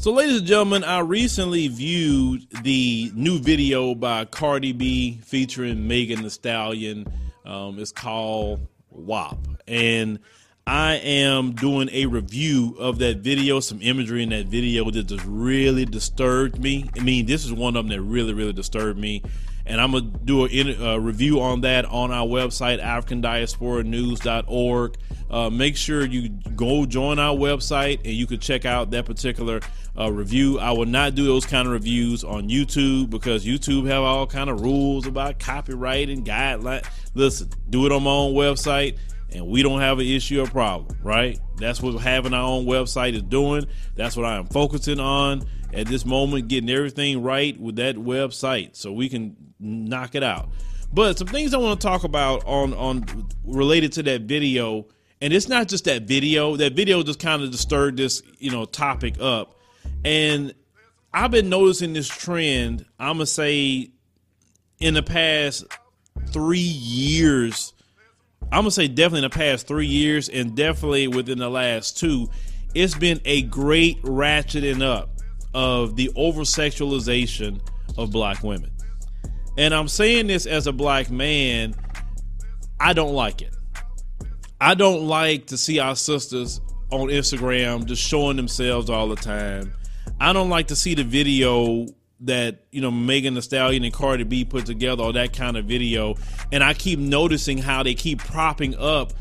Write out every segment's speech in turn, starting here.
So, ladies and gentlemen, I recently viewed the new video by Cardi B featuring Megan Thee Stallion. Um, it's called WAP. And I am doing a review of that video, some imagery in that video that just really disturbed me. I mean, this is one of them that really, really disturbed me and I'm gonna do a, a, review on that on our website, AfricanDiasporaNews.org. Uh, make sure you go join our website and you can check out that particular uh, review. I will not do those kind of reviews on YouTube because YouTube have all kind of rules about copyright and guidelines. Listen, do it on my own website and we don't have an issue or problem, right? That's what having our own website is doing. That's what I am focusing on at this moment, getting everything right with that website so we can knock it out. But some things I want to talk about on on related to that video, and it's not just that video. That video just kind of disturbed this, you know, topic up. And I've been noticing this trend, I'm gonna say in the past three years. I'm gonna say definitely in the past three years, and definitely within the last two, it's been a great ratcheting up of the over sexualization of black women. And I'm saying this as a black man, I don't like it. I don't like to see our sisters on Instagram just showing themselves all the time. I don't like to see the video that you know Megan Thee Stallion and Cardi B put together, or that kind of video. And I keep noticing how they keep propping up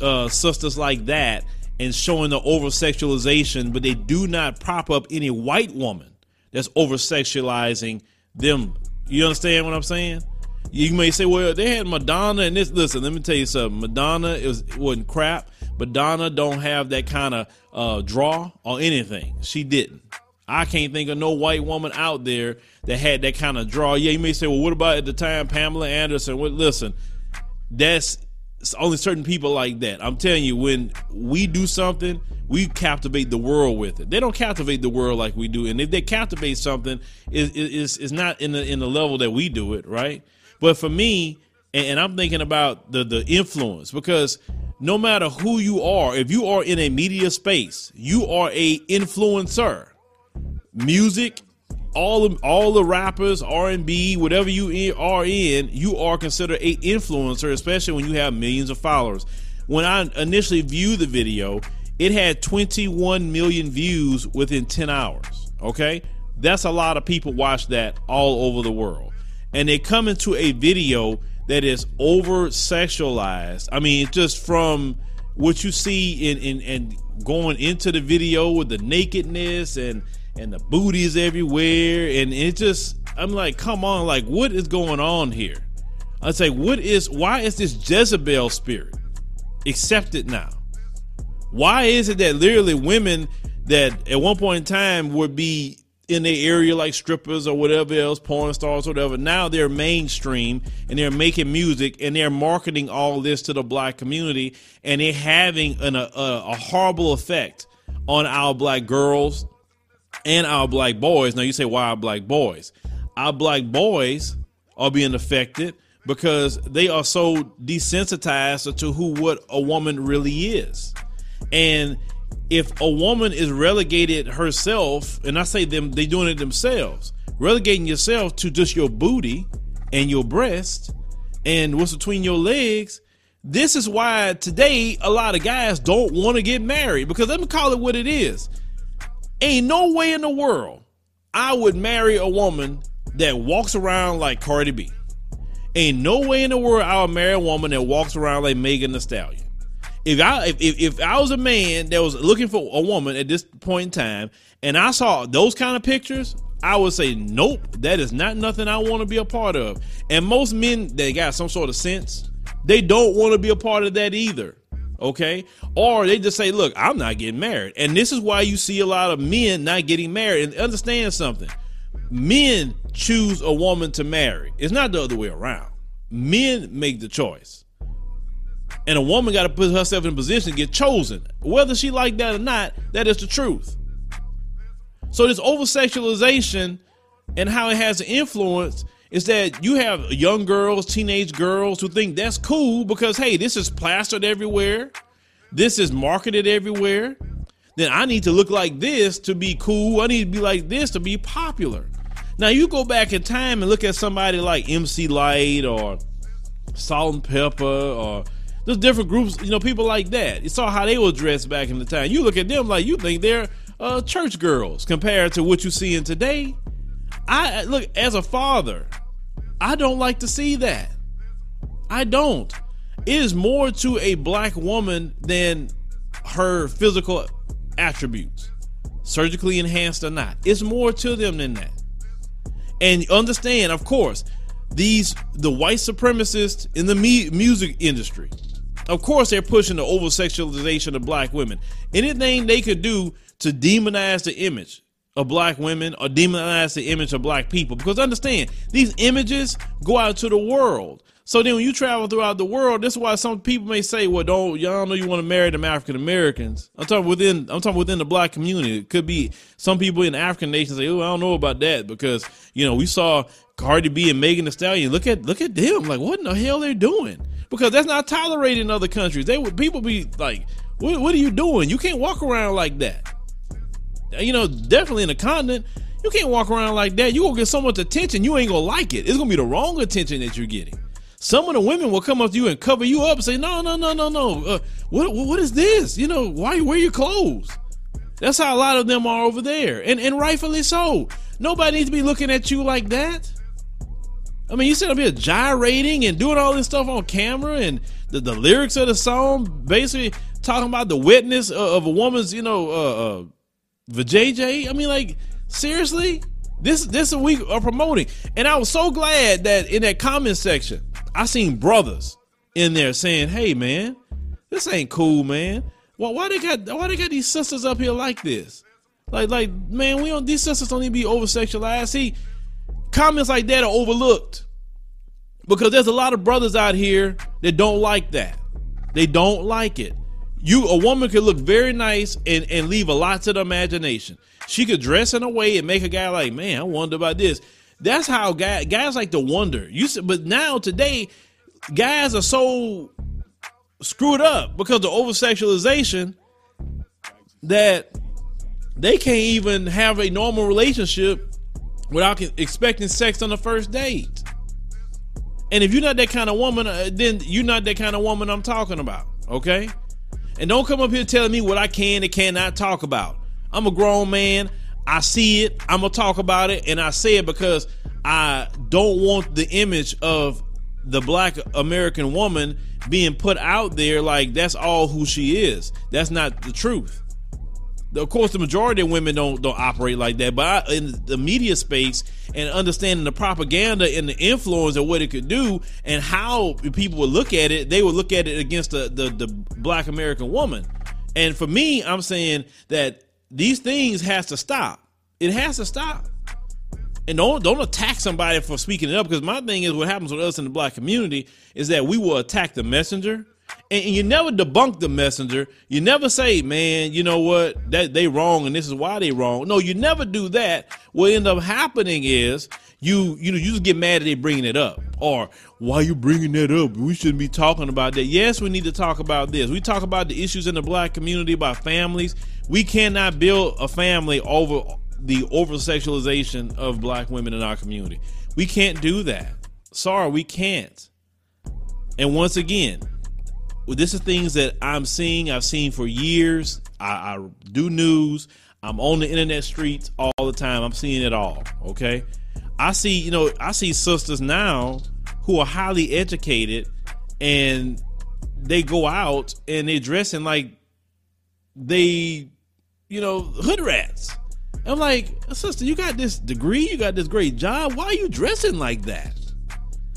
uh, sisters like that and showing the over sexualization, but they do not prop up any white woman that's over sexualizing them you understand what I'm saying? You may say, well, they had Madonna and this. Listen, let me tell you something. Madonna is wasn't crap. Madonna don't have that kind of uh, draw or anything. She didn't. I can't think of no white woman out there that had that kind of draw. Yeah, you may say, well, what about at the time Pamela Anderson? Well, listen, that's only certain people like that. I'm telling you, when we do something, we captivate the world with it. They don't captivate the world like we do, and if they captivate something, is not in the in the level that we do it, right? But for me, and, and I'm thinking about the the influence because no matter who you are, if you are in a media space, you are a influencer. Music, all of, all the rappers, R and B, whatever you are in, you are considered a influencer, especially when you have millions of followers. When I initially viewed the video, it had 21 million views within 10 hours. Okay, that's a lot of people watch that all over the world, and they come into a video that is over sexualized. I mean, just from what you see in in and going into the video with the nakedness and and the booties everywhere and it just i'm like come on like what is going on here i say what is why is this jezebel spirit accepted now why is it that literally women that at one point in time would be in the area like strippers or whatever else, porn stars, or whatever. Now they're mainstream and they're making music and they're marketing all this to the black community and they're having an, a, a horrible effect on our black girls, and our black boys. Now you say, why our black boys? Our black boys are being affected because they are so desensitized to who what a woman really is. And if a woman is relegated herself, and I say them, they doing it themselves, relegating yourself to just your booty and your breast and what's between your legs. This is why today a lot of guys don't want to get married because let me call it what it is. Ain't no way in the world I would marry a woman that walks around like Cardi B. Ain't no way in the world I would marry a woman that walks around like Megan Thee Stallion. If I if, if, if I was a man that was looking for a woman at this point in time and I saw those kind of pictures, I would say, nope, that is not nothing I want to be a part of. And most men that got some sort of sense, they don't want to be a part of that either okay? Or they just say, look, I'm not getting married. And this is why you see a lot of men not getting married. And understand something men choose a woman to marry, it's not the other way around. Men make the choice. And a woman got to put herself in a position to get chosen. Whether she like that or not, that is the truth. So this over sexualization and how it has an influence is that you have young girls, teenage girls who think that's cool because hey, this is plastered everywhere. This is marketed everywhere. then I need to look like this to be cool. I need to be like this to be popular. Now you go back in time and look at somebody like MC Lyte or Salt-N-Pepa or there's different groups, you know, people like that. You saw how they were dressed back in the time. You look at them like you think they're uh, church girls compared to what you see in today. I look as a father, I don't like to see that. I don't. It is more to a black woman than her physical attributes, surgically enhanced or not. It's more to them than that. And understand, of course, these the white supremacists in the me- music industry. Of course, they're pushing the over sexualization of black women. Anything they could do to demonize the image of black women or demonize the image of black people. Because understand, these images go out to the world. So then when you travel throughout the world, this is why some people may say, well, don't y'all know you want to marry them African Americans. I'm talking within I'm talking within the black community. It could be some people in African nations say, Oh, I don't know about that because, you know, we saw Cardi B and Megan Thee Stallion. Look at look at them. Like, what in the hell they're doing? Because that's not tolerated in other countries. They would people be like, what, what are you doing? You can't walk around like that. You know, definitely in the continent, you can't walk around like that. You gonna get so much attention, you ain't gonna like it. It's gonna be the wrong attention that you're getting. Some of the women will come up to you and cover you up and say, "No, no, no, no, no. Uh, what, what is this? You know, why you wear your clothes?" That's how a lot of them are over there, and and rightfully so. Nobody needs to be looking at you like that. I mean, you sit up here gyrating and doing all this stuff on camera, and the, the lyrics of the song basically talking about the witness of, of a woman's, you know, uh, uh, vajayjay. I mean, like seriously, this this a week of promoting, and I was so glad that in that comment section I seen brothers in there saying, "Hey, man, this ain't cool, man. Why, why they got why they got these sisters up here like this? Like, like, man, we don't. These sisters don't need to be over sexualized. See, comments like that are overlooked because there's a lot of brothers out here that don't like that. They don't like it. You, a woman could look very nice and, and leave a lot to the imagination. She could dress in a way and make a guy like, man, I wonder about this. That's how guys guys like to wonder. You said, but now today, guys are so screwed up because of over sexualization that they can't even have a normal relationship without expecting sex on the first date. And if you're not that kind of woman, uh, then you're not that kind of woman I'm talking about. Okay? And don't come up here telling me what I can and cannot talk about. I'm a grown man. I see it. I'm gonna talk about it, and I say it because I don't want the image of the black American woman being put out there like that's all who she is. That's not the truth. Of course, the majority of women don't don't operate like that. But I, in the media space and understanding the propaganda and the influence of what it could do and how people would look at it, they would look at it against the the, the black American woman. And for me, I'm saying that these things has to stop. It has to stop. And don't don't attack somebody for speaking it up because my thing is what happens with us in the black community is that we will attack the messenger and, you never debunk the messenger. You never say, man, you know what, that they wrong and this is why they wrong. No, you never do that. What end up happening is you you know you just get mad that they bringing it up or why you bringing that up we shouldn't be talking about that yes we need to talk about this we talk about the issues in the black community about families we cannot build a family over the over sexualization of black women in our community. We can't do that. Sorry, we can't. And once again, this is things that I'm seeing, I've seen for years. I, I do news. I'm on the internet streets all the time. I'm seeing it all. Okay. I see, you know, I see sisters now who are highly educated and they go out and they're dressing like they, you know, hood rats. I'm like, sister, you got this degree, you got this great job. Why are you dressing like that?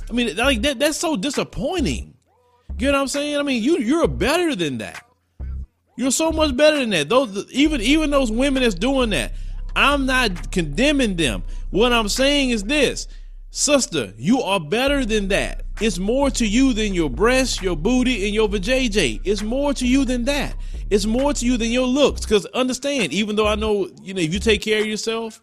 I mean, like that that's so disappointing. You know what I'm saying? I mean, you you're better than that. You're so much better than that. Those even even those women that's doing that. I'm not condemning them. What I'm saying is this. Sister, you are better than that. It's more to you than your breasts, your booty, and your vajayjay. It's more to you than that. It's more to you than your looks. Because understand, even though I know, you know, if you take care of yourself,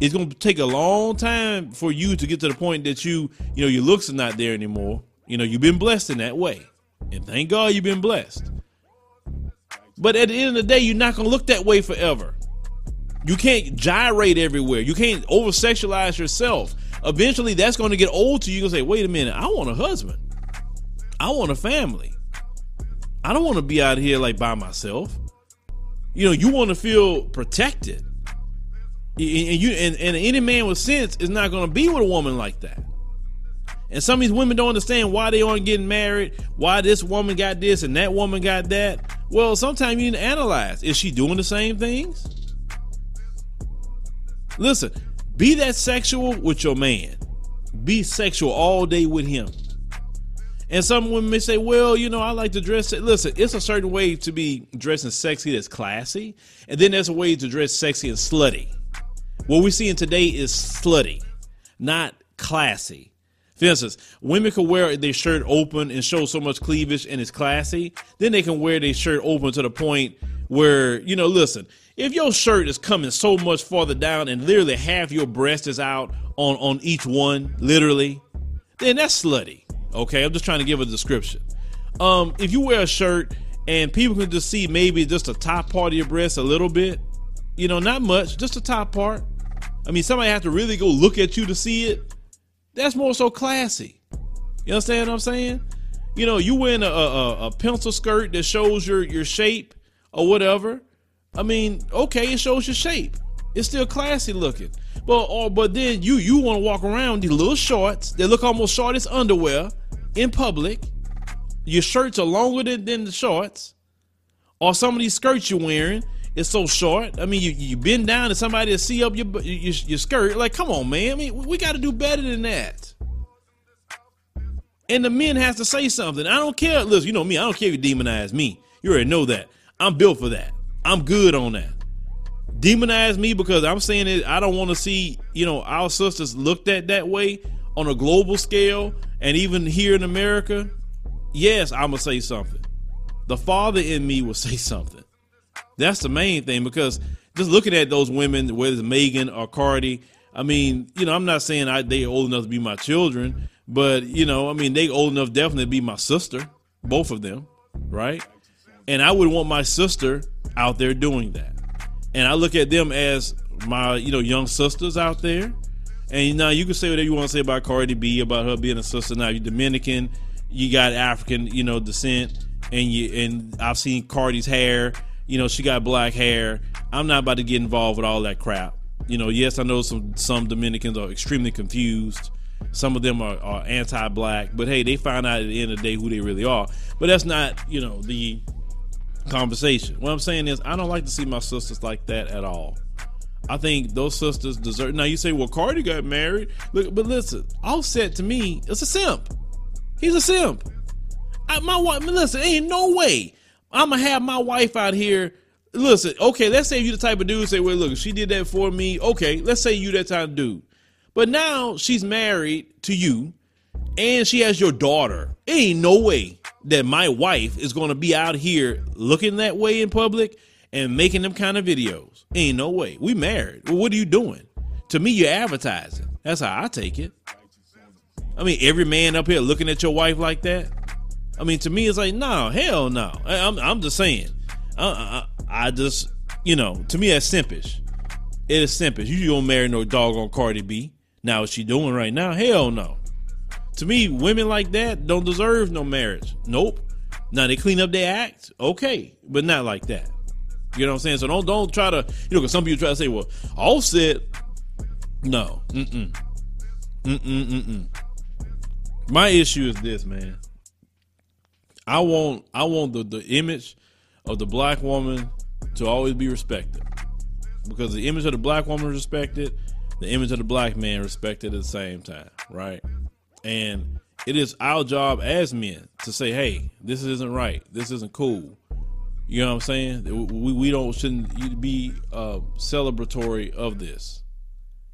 it's to take a long time for you to get to the point that you, you know, your looks are not there anymore. You know, you've been blessed in that way. And thank God you've been blessed. But at the end of the day, you're not gonna look that way forever. You can't gyrate everywhere. You can't over sexualize yourself. Eventually, that's going to get old to you. You're going to say, wait a minute, I want a husband. I want a family. I don't want to be out here like by myself. You know, you want to feel protected. And you and, and any man with sense is not going to be with a woman like that. And some of these women don't understand why they aren't getting married, why this woman got this and that woman got that. Well, sometimes you need to analyze. Is she doing the same things? Listen, be that sexual with your man. Be sexual all day with him. And some women may say, well, you know, I like to dress. Listen, it's a certain way to be dressing sexy that's classy. And then there's a way to dress sexy and slutty. What we're seeing today is slutty, not classy. For instance, women can wear their shirt open and show so much cleavage and it's classy. Then they can wear their shirt open to the point where, you know, listen, if your shirt is coming so much farther down and literally half your breast is out on, on each one, literally, then that's slutty. Okay, I'm just trying to give a description. Um, if you wear a shirt and people can just see maybe just the top part of your breast a little bit, you know, not much, just the top part. I mean, somebody has to really go look at you to see it. That's more so classy. You understand what I'm saying? You know, you wearing a, a, a pencil skirt that shows your your shape or whatever. I mean, okay, it shows your shape. It's still classy looking. But or but then you you want to walk around these little shorts that look almost short as underwear in public. Your shirts are longer than, than the shorts. Or some of these skirts you're wearing is so short. I mean, you you bend down and somebody to see up your, your your skirt. Like, come on, man. I mean, we got to do better than that. And the men has to say something. I don't care. Listen, you know me. I don't care if you demonize me. You already know that. I'm built for that. I'm good on that. Demonize me because I'm saying it. I don't want to see you know our sisters looked at that way on a global scale and even here in America. Yes, I'm gonna say something. The father in me will say something. That's the main thing because just looking at those women, whether it's Megan or Cardi, I mean, you know, I'm not saying I, they old enough to be my children, but you know, I mean, they old enough definitely to be my sister, both of them, right? And I would want my sister out there doing that. And I look at them as my, you know, young sisters out there. And now you can say whatever you want to say about Cardi B, about her being a sister. Now you're Dominican, you got African, you know, descent, and you and I've seen Cardi's hair. You know, she got black hair. I'm not about to get involved with all that crap. You know, yes, I know some some Dominicans are extremely confused. Some of them are, are anti-black, but hey, they find out at the end of the day who they really are. But that's not, you know, the conversation. What I'm saying is, I don't like to see my sisters like that at all. I think those sisters deserve. Now you say, well, Cardi got married. Look, but listen, Offset to me it's a simp. He's a simp. I, my wife, listen, ain't no way I'm gonna have my wife out here. Listen, okay, let's say you the type of dude say, well, look, she did that for me. Okay, let's say you that type of dude. But now she's married to you, and she has your daughter. Ain't no way that my wife is to be out here looking that way in public and making them kind of videos. Ain't no way. We married. Well, what are you doing? To me, you're advertising. That's how I take it. I mean, every man up here looking at your wife like that. I mean, to me, it's like, no, hell no. I'm, I'm just saying. I, I, I just, you know, to me, that's simpish. It is simpish. You don't marry no dog on Cardi B. Now, what she doing right now? Hell no. To me, women like that don't deserve no marriage. Nope. Now they clean up their act, okay, but not like that. You know what I'm saying? So don't don't try to you know because some people try to say, well, Offset, no, mm mm, mm mm mm mm. My issue is this, man. I want I want the the image of the black woman to always be respected because the image of the black woman is respected, the image of the black man respected at the same time, right? And it is our job as men to say, hey, this isn't right. This isn't cool. You know what I'm saying? We, we don't shouldn't be uh, celebratory of this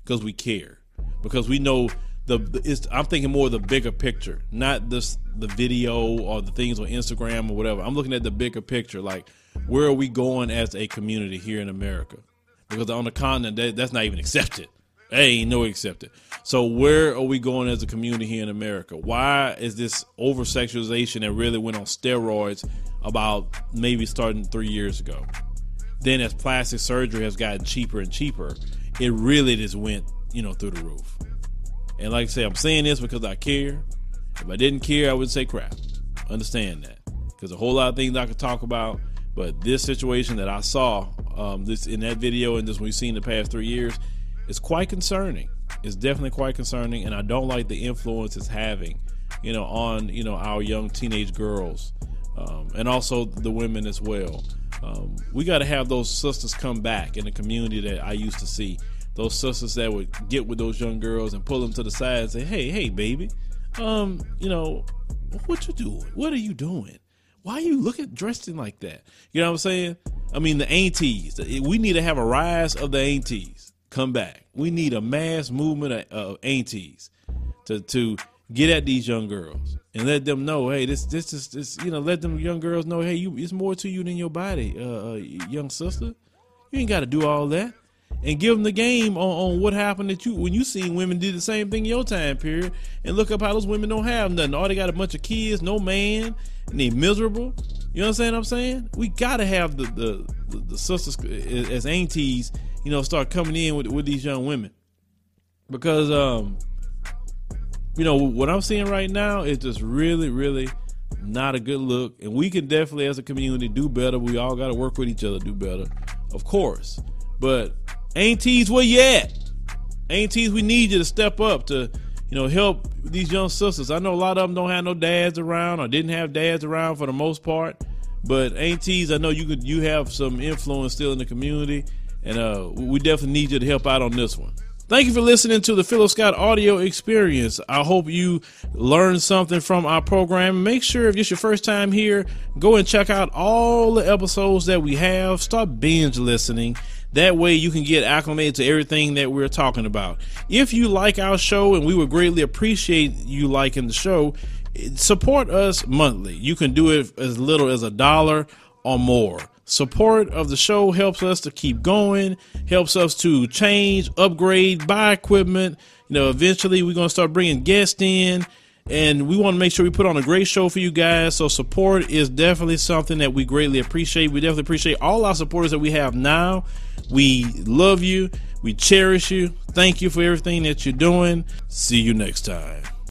because we care because we know the, the I'm thinking more of the bigger picture, not this the video or the things on Instagram or whatever. I'm looking at the bigger picture, like where are we going as a community here in America? Because on the continent, that, that's not even accepted. Hey, no accepted. So where are we going as a community here in America? Why is this over sexualization that really went on steroids about maybe starting three years ago. Then as plastic surgery has gotten cheaper and cheaper, it really just went, you know, through the roof. And like I say, I'm saying this because I care. If I didn't care, I would say crap. Understand that. Because a whole lot of things I could talk about, but this situation that I saw, um, this in that video and this we've seen the past three years, is quite concerning. It's definitely quite concerning, and I don't like the influence it's having, you know, on you know our young teenage girls, um, and also the women as well. Um, we got to have those sisters come back in the community that I used to see. Those sisters that would get with those young girls and pull them to the side and say, "Hey, hey, baby, um, you know, what you doing? What are you doing? Why are you looking dressed in like that? You know what I'm saying? I mean, the aunties. We need to have a rise of the aunties come back. We need a mass movement of, aunties to to get at these young girls and let them know, hey, this this is this, you know, let them young girls know, hey, you it's more to you than your body, uh, uh young sister. You ain't got to do all that and give them the game on, on what happened that you when you seen women do the same thing in your time period and look up how those women don't have nothing. All they got a bunch of kids, no man, and they miserable. You know what I'm saying? I'm saying we gotta have the the, the, the sisters as aunties, you know, start coming in with with these young women because um, you know what I'm seeing right now is just really really not a good look, and we can definitely as a community do better. We all got to work with each other, do better, of course, but Aunties, where you at? Aunties, we need you to step up to, you know, help these young sisters. I know a lot of them don't have no dads around or didn't have dads around for the most part. But aunties, I know you could you have some influence still in the community, and uh, we definitely need you to help out on this one. Thank you for listening to the Philo Scott audio experience. I hope you learned something from our program. Make sure if it's your first time here, go and check out all the episodes that we have. Start binge listening. That way you can get acclimated to everything that we're talking about. If you like our show, and we would greatly appreciate you liking the show, support us monthly. You can do it as little as a dollar or more. Support of the show helps us to keep going, helps us to change, upgrade, buy equipment. You know, eventually we're going to start bringing guests in and we want to make sure we put on a great show for you guys. So support is definitely something that we greatly appreciate. We definitely appreciate all our supporters that we have now. We love you. We cherish you. Thank you for everything that you're doing. See you next time.